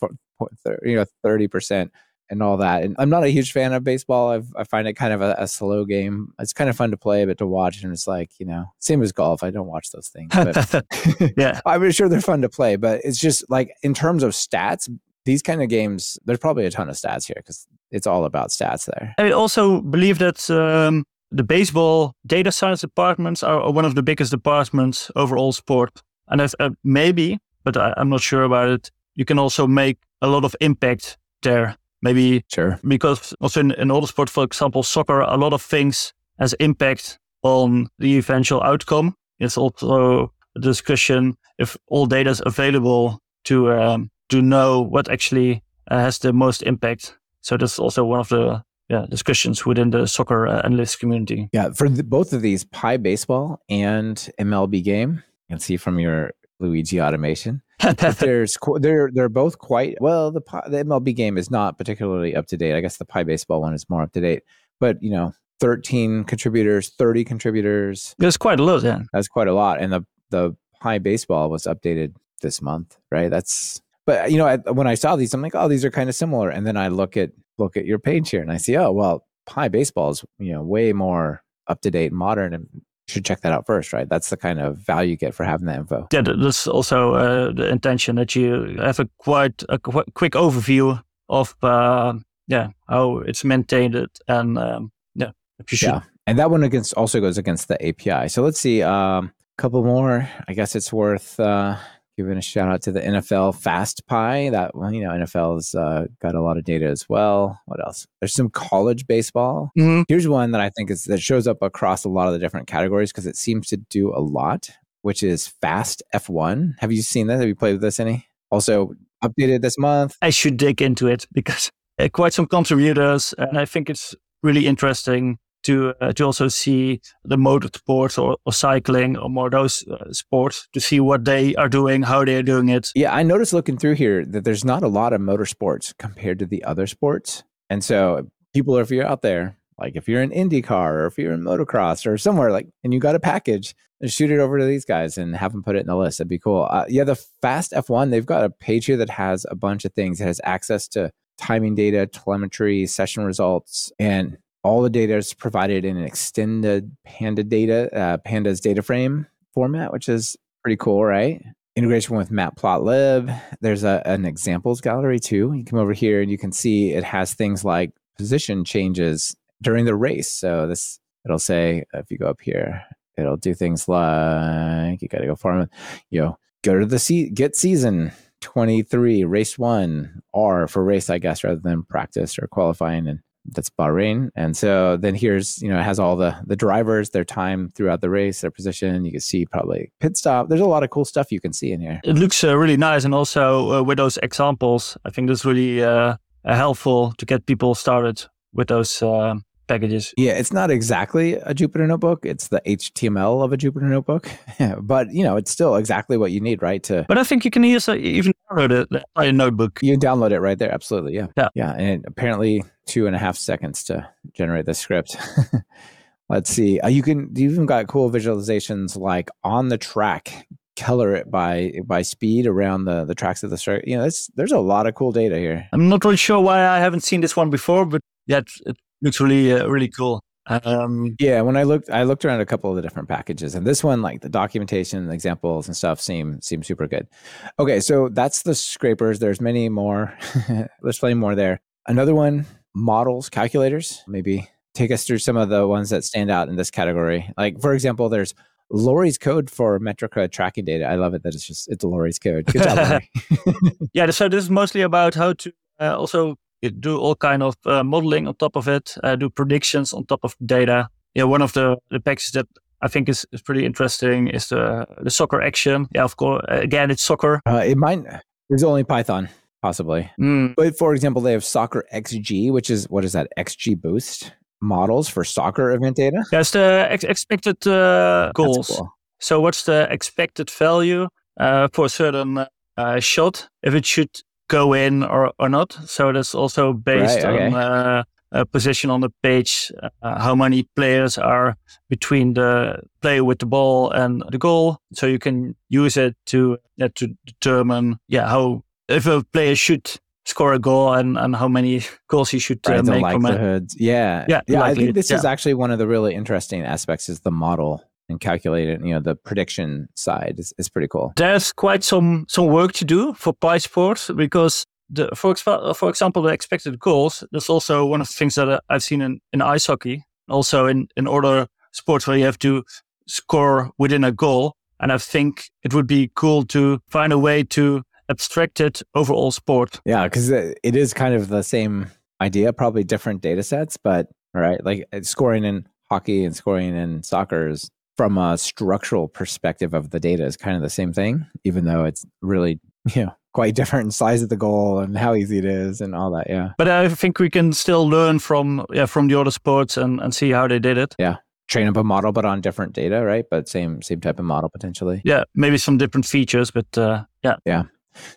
You know 30% and all that. And i'm not a huge fan of baseball. I've, i find it kind of a, a, slow game. It's kind of fun to play but to watch and it's like you know same as golf i don't watch those things but yeah. I'm sure they're fun to play but it's just like in terms of stats these kind of games there's probably a ton of stats here because it's all about stats there. I also believe that um the baseball data science departments are one of the biggest departments overall sport. And if, uh, maybe, but I, am not sure about it, you can also make a lot of impact there. Maybe sure. because also in, in all the sport, for example, soccer, a lot of things has impact on the eventual outcome. It's also a discussion if all data is available to um, to know what actually uh, has the most impact. So that's also one of the yeah, discussions within the soccer uh, analyst community. Yeah, for the, both of these, pybaseball and MLB Game, you can see from your Luigi automation. there's they're they're both quite well. The the MLB game is not particularly up to date. I guess the pybaseball one is more up to date. But you know, 13 contributors, 30 contributors. That's quite a lot. Yeah, that's quite a lot. And the the pybaseball was updated this month, right? That's but you know, I, when I saw these, I'm like, oh, these are kind of similar. And then I look at look at your page here and I see, oh, well, pybaseball is, you know, way more up to date, modern, and should check that out first, right? That's the kind of value you get for having that info. Yeah, that's also uh, the intention that you have a quite a qu- quick overview of uh, yeah how it's maintained and um, yeah if you should. Yeah, and that one against also goes against the API. So let's see, a um, couple more. I guess it's worth uh, giving a shout out to the nflfastpy. That well, you know, NFL's uh, got a lot of data as well. What else? There's some college baseball. Mm-hmm. Here's one that I think is that shows up across a lot of the different categories because it seems to do a lot, which is Fast F1. Have you seen that? Have you played with this any? Also updated this month. I should dig into it because uh, quite some contributors, and I think it's really interesting to uh, to also see the motorsports or, or cycling or more those uh, sports to see what they are doing, how they are doing it. Yeah, I noticed looking through here that there's not a lot of motorsports compared to the other sports, and so people, if you're out there Like if you're in IndyCar or if you're in motocross or somewhere like, and you got a package, shoot it over to these guys and have them put it in the list. That'd be cool. Uh, yeah, the Fast F1, they've got a page here that has a bunch of things. It has access to timing data, telemetry, session results, and all the data is provided in an extended Panda data, uh, Pandas data frame format, which is pretty cool, right? Integration with Matplotlib. There's a, an examples gallery too. You come over here and you can see it has things like position changes during the race. So this it'll say if you go up here, it'll do things like you got to go farm, you know, go to the get season 23 race one R for race, I guess, rather than practice or qualifying. And that's Bahrain. And so then here's, you know, it has all the the drivers, their time throughout the race, their position. You can see probably pit stop. There's a lot of cool stuff you can see in here. It looks uh, really nice, and also uh, with those examples, I think that's really uh, helpful to get people started with those uh, packages. Yeah, it's not exactly a Jupyter notebook. It's the HTML of a Jupyter notebook, but you know, it's still exactly what you need, right? To but I think you can use, even download it, a notebook. You download it right there. Absolutely, yeah, yeah, yeah. And apparently, two and a half seconds to generate the script. Let's see. Uh, you can you even got cool visualizations like on the track color it by by speed around the the tracks of the start. You know, it's, there's a lot of cool data here. I'm not really sure why I haven't seen this one before, but yeah, it, it looks really uh, really cool. Um, yeah, when I looked, I looked around a couple of the different packages, and this one, like the documentation, and examples, and stuff, seem seem super good. Okay, so that's the scrapers. There's many more. There's plenty more there. Another one, models, calculators. Maybe take us through some of the ones that stand out in this category. Like for example, there's Laurie's code for Metrica tracking data. I love it that it's just it's Laurie's code. Good job, Lori. yeah, so this is mostly about how to uh, also do all kind of uh, modeling on top of it, uh, do predictions on top of data. Yeah, one of the, the packages that I think is, is pretty interesting is the the socceraction. Yeah, of course. Again, it's soccer. Uh, it might. There's only Python possibly. Mm. But for example, they have Soccer XG, which is what is that XGBoost models for soccer event data? Yes, the ex- expected uh, goals. Cool. So what's the expected value uh, for a certain uh, shot if it should go in or, or not? So that's also based right, okay. on uh, a position on the page, uh, how many players are between the player with the ball and the goal. So you can use it to to determine yeah how if a player should score a goal and, and how many goals he should uh, right, make it. Yeah. Yeah. Yeah. I think this yeah. is actually one of the really interesting aspects is the model and calculate it. You know, the prediction side is, is pretty cool. There's quite some some work to do for PySports because the for, for example the expected goals. That's also one of the things that I've seen in, in ice hockey. Also in in other sports where you have to score within a goal. And I think it would be cool to find a way to abstracted overall sport. Yeah, because it is kind of the same idea, probably different data sets, but right, like scoring in hockey and scoring in soccer is from a structural perspective of the data is kind of the same thing, even though it's really, you know, quite different in size of the goal and how easy it is and all that. Yeah. But I think we can still learn from yeah from the other sports and, and see how they did it. Yeah. Train up a model, but on different data, right? But same same type of model potentially. Yeah, maybe some different features, but uh, yeah. Yeah.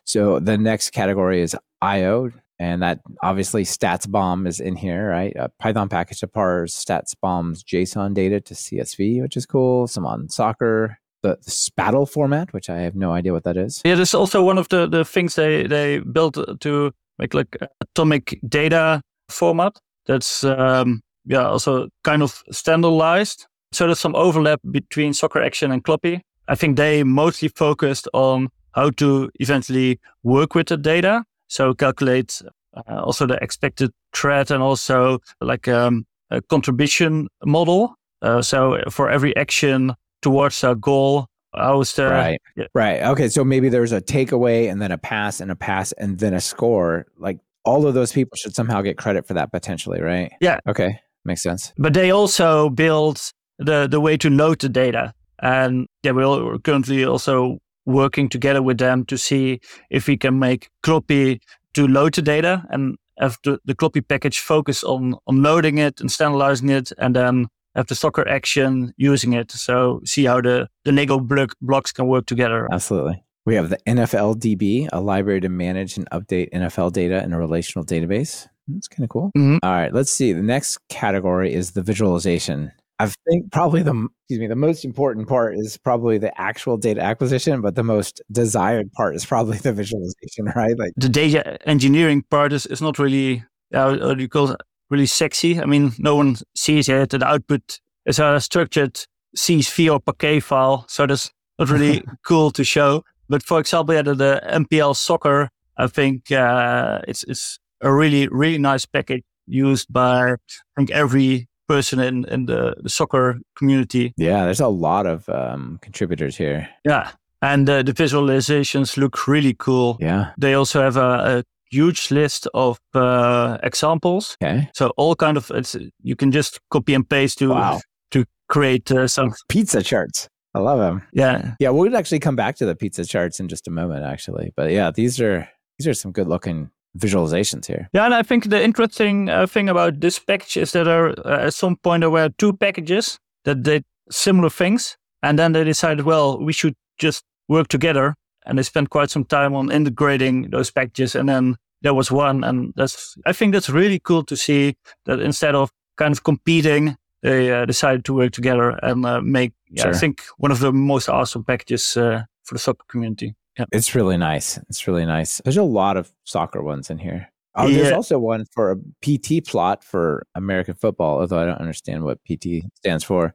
So the next category is IO, and that obviously StatsBomb is in here, right? A Python package to parse StatsBomb's JSON data to CSV, which is cool. Some on soccer, the, the SPADL format, which I have no idea what that is. Yeah, this is also one of the, the things they, they built to make like atomic data format. That's um, yeah also kind of standardized. So there's some overlap between socceraction and Kloppy. I think they mostly focused on how to eventually work with the data. So calculate uh, also the expected threat and also like um, a contribution model. Uh, so for every action towards a goal, how's the right, yeah. right? Okay, so maybe there's a takeaway and then a pass and a pass and then a score. Like all of those people should somehow get credit for that potentially, right? Yeah. Okay, makes sense. But they also build the the way to load the data, and yeah, we're currently also working together with them to see if we can make Kloppy to load the data and have the, the Kloppy package focus on, on loading it and standardizing it and then have the socceraction using it. So see how the, the Lego block, blocks can work together. Absolutely. We have the NFL DB, a library to manage and update NFL data in a relational database. That's kind of cool. Mhm. All right, let's see. The next category is the visualization. I think probably the excuse me the most important part is probably the actual data acquisition, but the most desired part is probably the visualization, right? Like The data engineering part is, is not really, uh, what do you call really sexy. I mean, no one sees it. The output is a structured CSV or Parquet file. So that's not really cool to show. But for example, yeah, the, the mplsoccer, I think uh, it's, it's a really, really nice package used by, I think, every person in, in the, the soccer community. yeah, there's a lot of um, contributors here. Yeah. And uh, the visualizations look really cool. Yeah. They also have a, a huge list of uh, examples. Okay. So all kind of it's you can just copy and paste to Wow. to create uh, some Pizza charts. I love them. yeah Yeah, we'll actually come back to the pizza charts in just a moment, actually. But yeah, these are these are some good looking visualizations here. yeah. And I think the interesting uh, thing about this package is that there uh, at some point there were two packages that did similar things, and then they decided well we should just work together, and they spent quite some time on integrating those packages, and then there was one, and that's I think that's really cool to see that instead of kind of competing. They uh, decided to work together and uh, make, yeah, I think, one of the most awesome packages uh, for the soccer community. Yeah. It's really nice. It's really nice. There's a lot of soccer ones in here. Oh, there's Yeah. also one for a PT plot for American football, although I don't understand what PT stands for.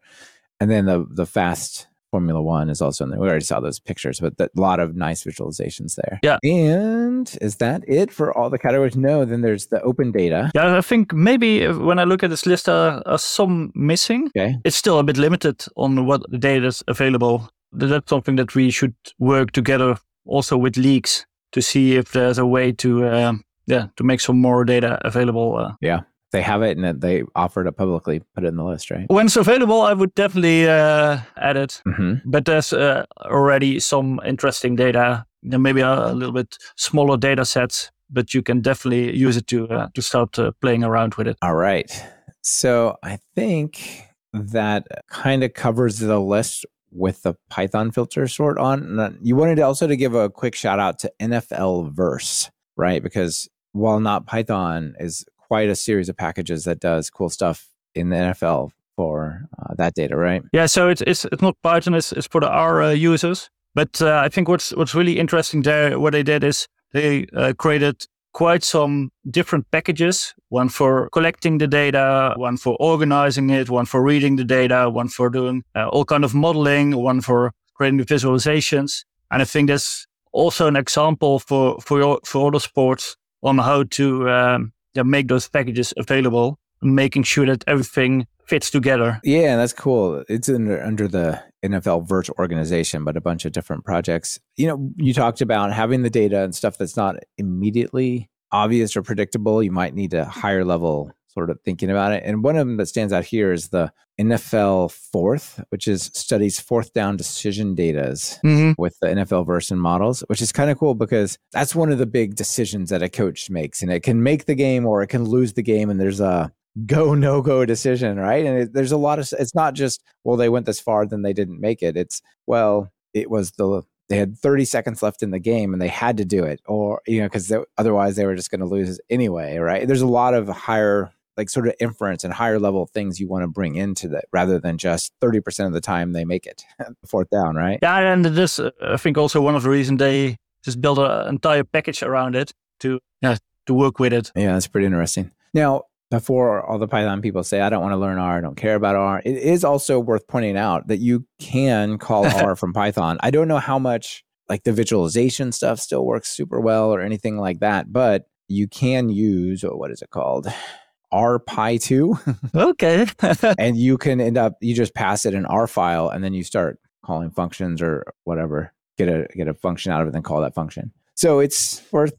And then the the fast Formula One is also in there. We already saw those pictures, but a lot of nice visualizations there. Yeah. And is that it for all the categories? No. Then there's the open data. Yeah, I think maybe when I look at this list, uh, are some missing. Okay. It's still a bit limited on what data is available. Th- That's something that we should work together also with leaks to see if there's a way to, um, yeah, to make some more data available. Uh, They have it and they offered it publicly. Put it in the list, right? when it's available, I would definitely uh, add it. hmm But there's uh, already some interesting data. There maybe a, a little bit smaller data sets, but you can definitely use it to uh, to start uh, playing around with it. All right. So I think that kind of covers the list with the Python filter sort on. And You wanted also to give a quick shout out to nflverse, right? Because while not Python is quite a series of packages that does cool stuff in the NFL for uh, that data, right? Yeah, so it's it's, it's not Python; it's, it's for the R uh, users. But uh, I think what's what's really interesting there, what they did is they uh, created quite some different packages. One for collecting the data, one for organizing it, one for reading the data, one for doing uh, all kind of modeling, one for creating the visualizations. And I think that's also an example for for your, for other sports on how to um, yeah, make those packages available, making sure that everything fits together. Yeah, that's cool. It's under under the nflverse organization, but a bunch of different projects. You know, you talked about having the data and stuff that's not immediately obvious or predictable. You might need a higher level sort of thinking about it. And one of them that stands out here is the nfl4th, which is studies fourth down decision datas Mm-hmm. with the nflverse models, which is kind of cool because that's one of the big decisions that a coach makes, and it can make the game or it can lose the game. And there's a go no go decision, right? And it, there's a lot of. It's not just well they went this far then they didn't make it. It's well it was the they had 30 seconds left in the game and they had to do it, or you know because otherwise they were just going to lose anyway, right? There's a lot of higher like sort of inference and higher level things you want to bring into that rather than just 30% of the time they make it fourth down, right? Yeah, and this uh, I think also one of the reasons they just built an entire package around it to yeah to work with it. Yeah, that's pretty interesting. Now, before all the Python people say, I don't want to learn R, I don't care about R, it is also worth pointing out that you can call R from Python. I don't know how much like the visualization stuff still works super well or anything like that, but you can use, oh, what is it called? RPy2, Okay. and you can end up, you just pass it an R file and then you start calling functions or whatever, get a, get a function out of it, then call that function. So it's worth,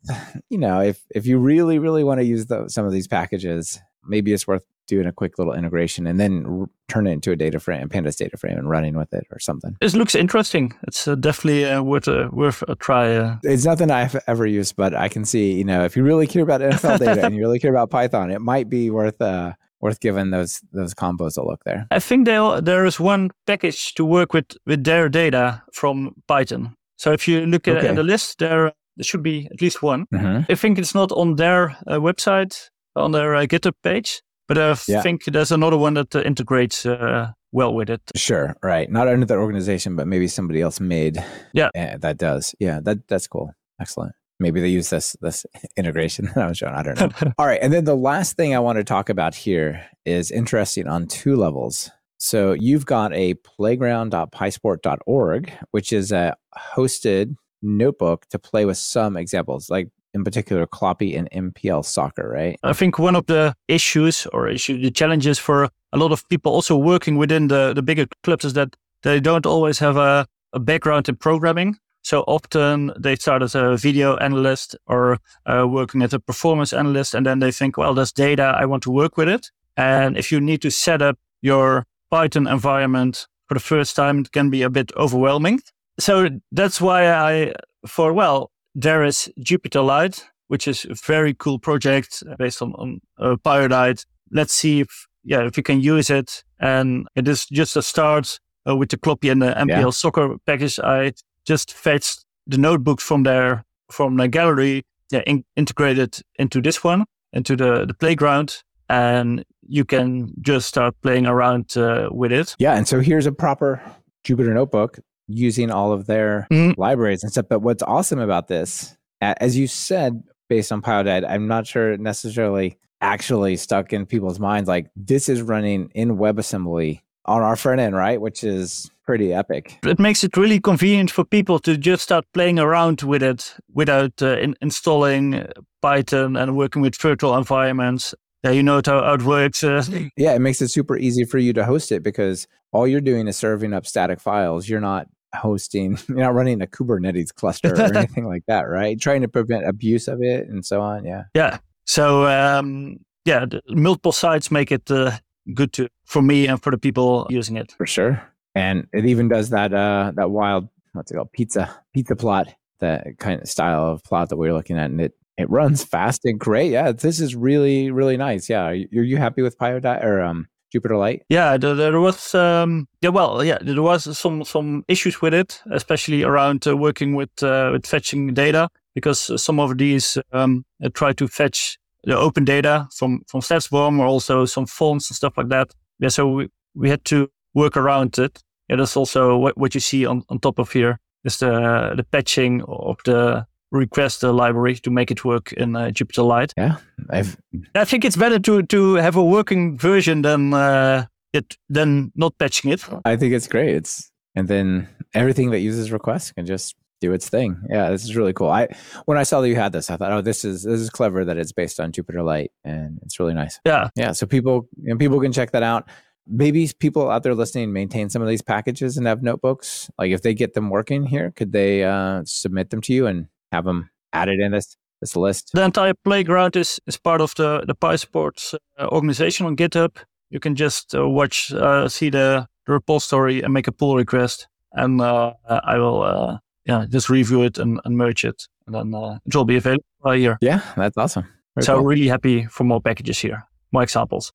you know, if if you really really want to use the, some of these packages, maybe it's worth doing a quick little integration and then r- turn it into a data frame, a pandas data frame, and running with it or something. this looks interesting. It's uh, definitely uh, worth a worth a try. Uh. It's nothing I've ever used, but I can see, you know, if you really care about NFL data and you really care about Python, it might be worth uh worth giving those those combos a look there. I think there there is one package to work with with their data from Python. So if you look at, Okay. at the list, there there should be at least one. hmm I think it's not on their uh, website, on their uh, GitHub page. But I yeah. think there's another one that uh, integrates uh, well with it. Sure, right. Not under that organization, but maybe somebody else made. Yeah, that does. Yeah, that that's cool. Excellent. Maybe they use this this integration that I was showing. I don't know. All right, and then the last thing I want to talk about here is interesting on two levels. So you've got a playground.pysport.org, which is a hosted notebook to play with some examples, like in particular Kloppy and mplsoccer, right? I think one of the issues or issue, the challenges for a lot of people also working within the, the bigger clubs is that they don't always have a, a background in programming. So often they start as a video analyst or uh, working as a performance analyst, and then they think, well, there's data, I want to work with it. And if you need to set up your Python environment for the first time, it can be a bit overwhelming. So that's why I, for well, there is Jupyter Lite, which is a very cool project based on, on uh, Pyodide. Let's see if, yeah, if you can use it. And it is just a start uh, with the Kloppy and the MPL yeah. soccer package. I just fetched the notebooks from there, from the gallery, yeah, in, integrated into this one, into the, the playground. And you can just start playing around uh, with it. Yeah. And so here's a proper Jupyter notebook using all of their mm-hmm. libraries and stuff. But what's awesome about this, as you said, based on Pyodide, I'm not sure necessarily actually stuck in people's minds. Like this is running in WebAssembly on our front end, right? Which is pretty epic. It makes it really convenient for people to just start playing around with it without uh, in- installing Python and working with virtual environments. Yeah, you know how, how it works. Uh. Yeah, it makes it super easy for you to host it because all you're doing is serving up static files. You're not hosting, you're not running a Kubernetes cluster or anything like that, right? Trying to prevent abuse of it and so on. Yeah. Yeah. So, um, yeah, multiple sites make it uh, good to for me and for the people using it. For sure. And it even does that uh, that wild what's it called pizza pizza plot that kind of style of plot that we are looking at, and it it runs fast and great. Yeah, this is really really nice. Yeah, are you, are you happy with Pyodide or um Jupyter Lite? Yeah, there, there was um, yeah, well, yeah, there was some some issues with it, especially around uh, working with uh, with fetching data because some of these um, try to fetch the open data from from StatsBomb or also some fonts and stuff like that. Yeah, so we, we had to work around it. Yeah, that's also what, what you see on, on top of here is the the patching of the request the library to make it work in uh, Jupyter Lite. Yeah, I've... I think it's better to to have a working version than uh, it than not patching it. I think it's great. It's and then everything that uses requests can just do its thing. Yeah, this is really cool. I when I saw that you had this, I thought, oh, this is this is clever that it's based on Jupyter Lite, and it's really nice. Yeah, yeah. So people and people can check that out. Maybe people out there listening maintain some of these packages and have notebooks. Like if they get them working here, could they uh, submit them to you and have them added in this this list. The entire playground is, is part of the the PySports uh, organization on GitHub. You can just uh, watch, uh, see the, the repository and make a pull request, and uh, I will uh, yeah just review it and, and merge it, and then uh, it will be available here. Yeah, that's awesome. Very so cool. really happy for more packages here, more examples.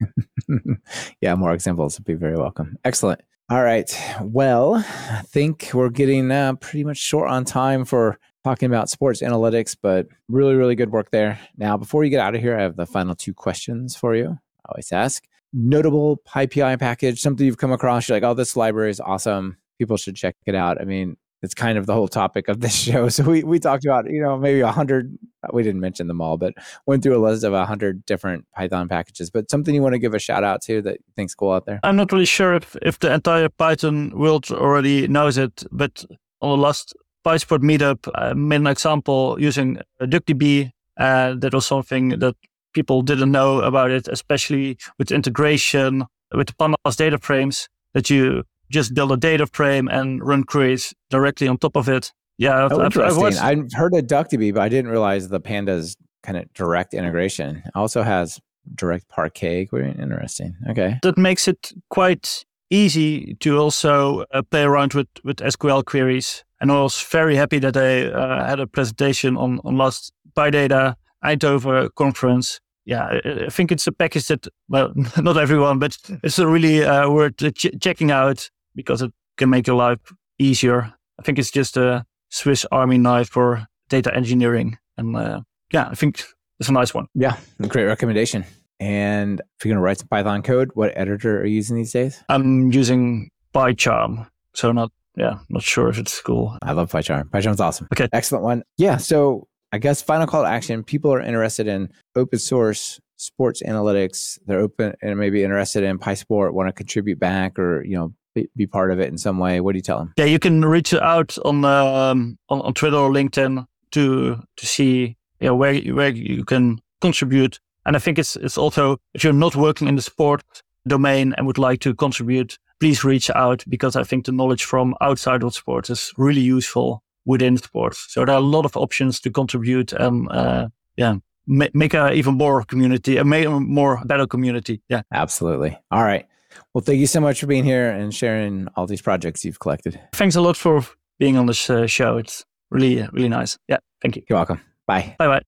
yeah, more examples would be very welcome. Excellent. All right. Well, I think we're getting uh, pretty much short on time for talking about sports analytics, but really, really good work there. Now, before you get out of here, I have the final two questions for you. I always ask notable PyPI package, something you've come across. You're like, oh, this library is awesome. People should check it out. I mean, it's kind of the whole topic of this show. So we, we talked about, you know, maybe a hundred, we didn't mention them all, but went through a list of a hundred different Python packages, but something you want to give a shout out to that you think's cool out there? I'm not really sure if, if the entire Python world already knows it, but on the last PySport meetup I made an example using DuckDB. Uh, that was something that people didn't know about it, especially with integration with the pandas data frames that you just build a data frame and run queries directly on top of it. Yeah, oh, interesting. Was, I've heard of DuckDB, but I didn't realize the pandas kind of direct integration also has direct parquet. Query. Interesting. Okay, that makes it quite easy to also uh, play around with with SQL queries and I was very happy that I uh, had a presentation on, on last PyData Eindhoven conference. Yeah, I think it's a package that, well, not everyone, but it's really uh, worth ch- checking out because it can make your life easier. I think it's just a Swiss Army knife for data engineering. And uh, yeah, I think it's a nice one. Yeah, great recommendation. And if you're going to write some Python code, what editor are you using these days? I'm using PyCharm, so not yeah, not sure if it's cool. I love PyCharm. PyCharm's awesome. Okay, excellent one. Yeah, so I guess final call to action. People are interested in open source sports analytics. They're open and maybe interested in PySport, want to contribute back or you know be, be part of it in some way. What do you tell them? Yeah, you can reach out on um, on, on Twitter or LinkedIn to to see yeah where where you can contribute. And I think it's it's also if you're not working in the sport domain and would like to contribute, please reach out because I think the knowledge from outside of sports is really useful within sports. So there are a lot of options to contribute and uh, yeah, make a even more community, a more better community. Yeah, absolutely. All right. Well, thank you so much for being here and sharing all these projects you've collected. Thanks a lot for being on this uh, show. It's really, really nice. Yeah, thank you. You're welcome. Bye. Bye bye.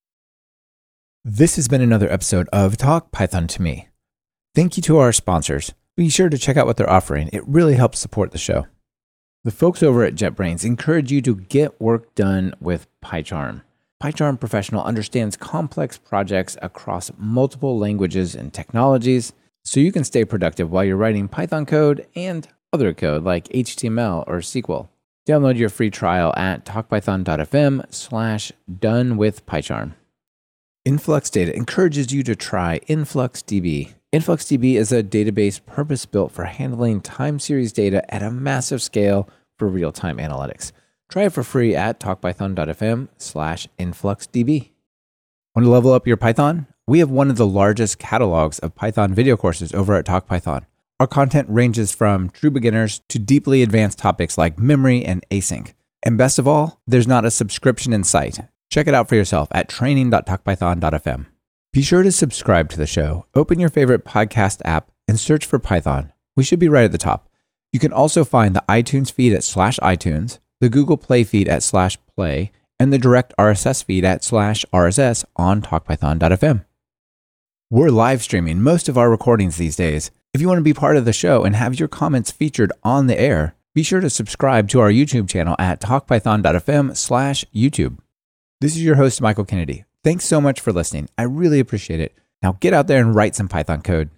This has been another episode of Talk Python to Me. Thank you to our sponsors. Be sure to check out what they're offering, it really helps support the show. The folks over at JetBrains encourage you to get work done with PyCharm. PyCharm Professional understands complex projects across multiple languages and technologies so you can stay productive while you're writing Python code and other code like HTML or SQL. Download your free trial at talkpython.fm slash done with PyCharm. Influx Data encourages you to try InfluxDB. InfluxDB is a database purpose built for handling time series data at a massive scale for real time analytics. Try it for free at talkpython.fm slash InfluxDB. Want to level up your Python? We have one of the largest catalogs of Python video courses over at TalkPython. Our content ranges from true beginners to deeply advanced topics like memory and async. And best of all, there's not a subscription in sight. Check it out for yourself at training.talkpython.fm. Be sure to subscribe to the show. Open your favorite podcast app and search for Python. We should be right at the top. You can also find the iTunes feed at slash iTunes, the Google Play feed at slash play, and the direct RSS feed at slash RSS on talkpython.fm. We're live streaming most of our recordings these days. If you want to be part of the show and have your comments featured on the air, be sure to subscribe to our YouTube channel at talkpython.fm slash YouTube. This is your host, Michael Kennedy. Thanks so much for listening. I really appreciate it. Now get out there and write some Python code.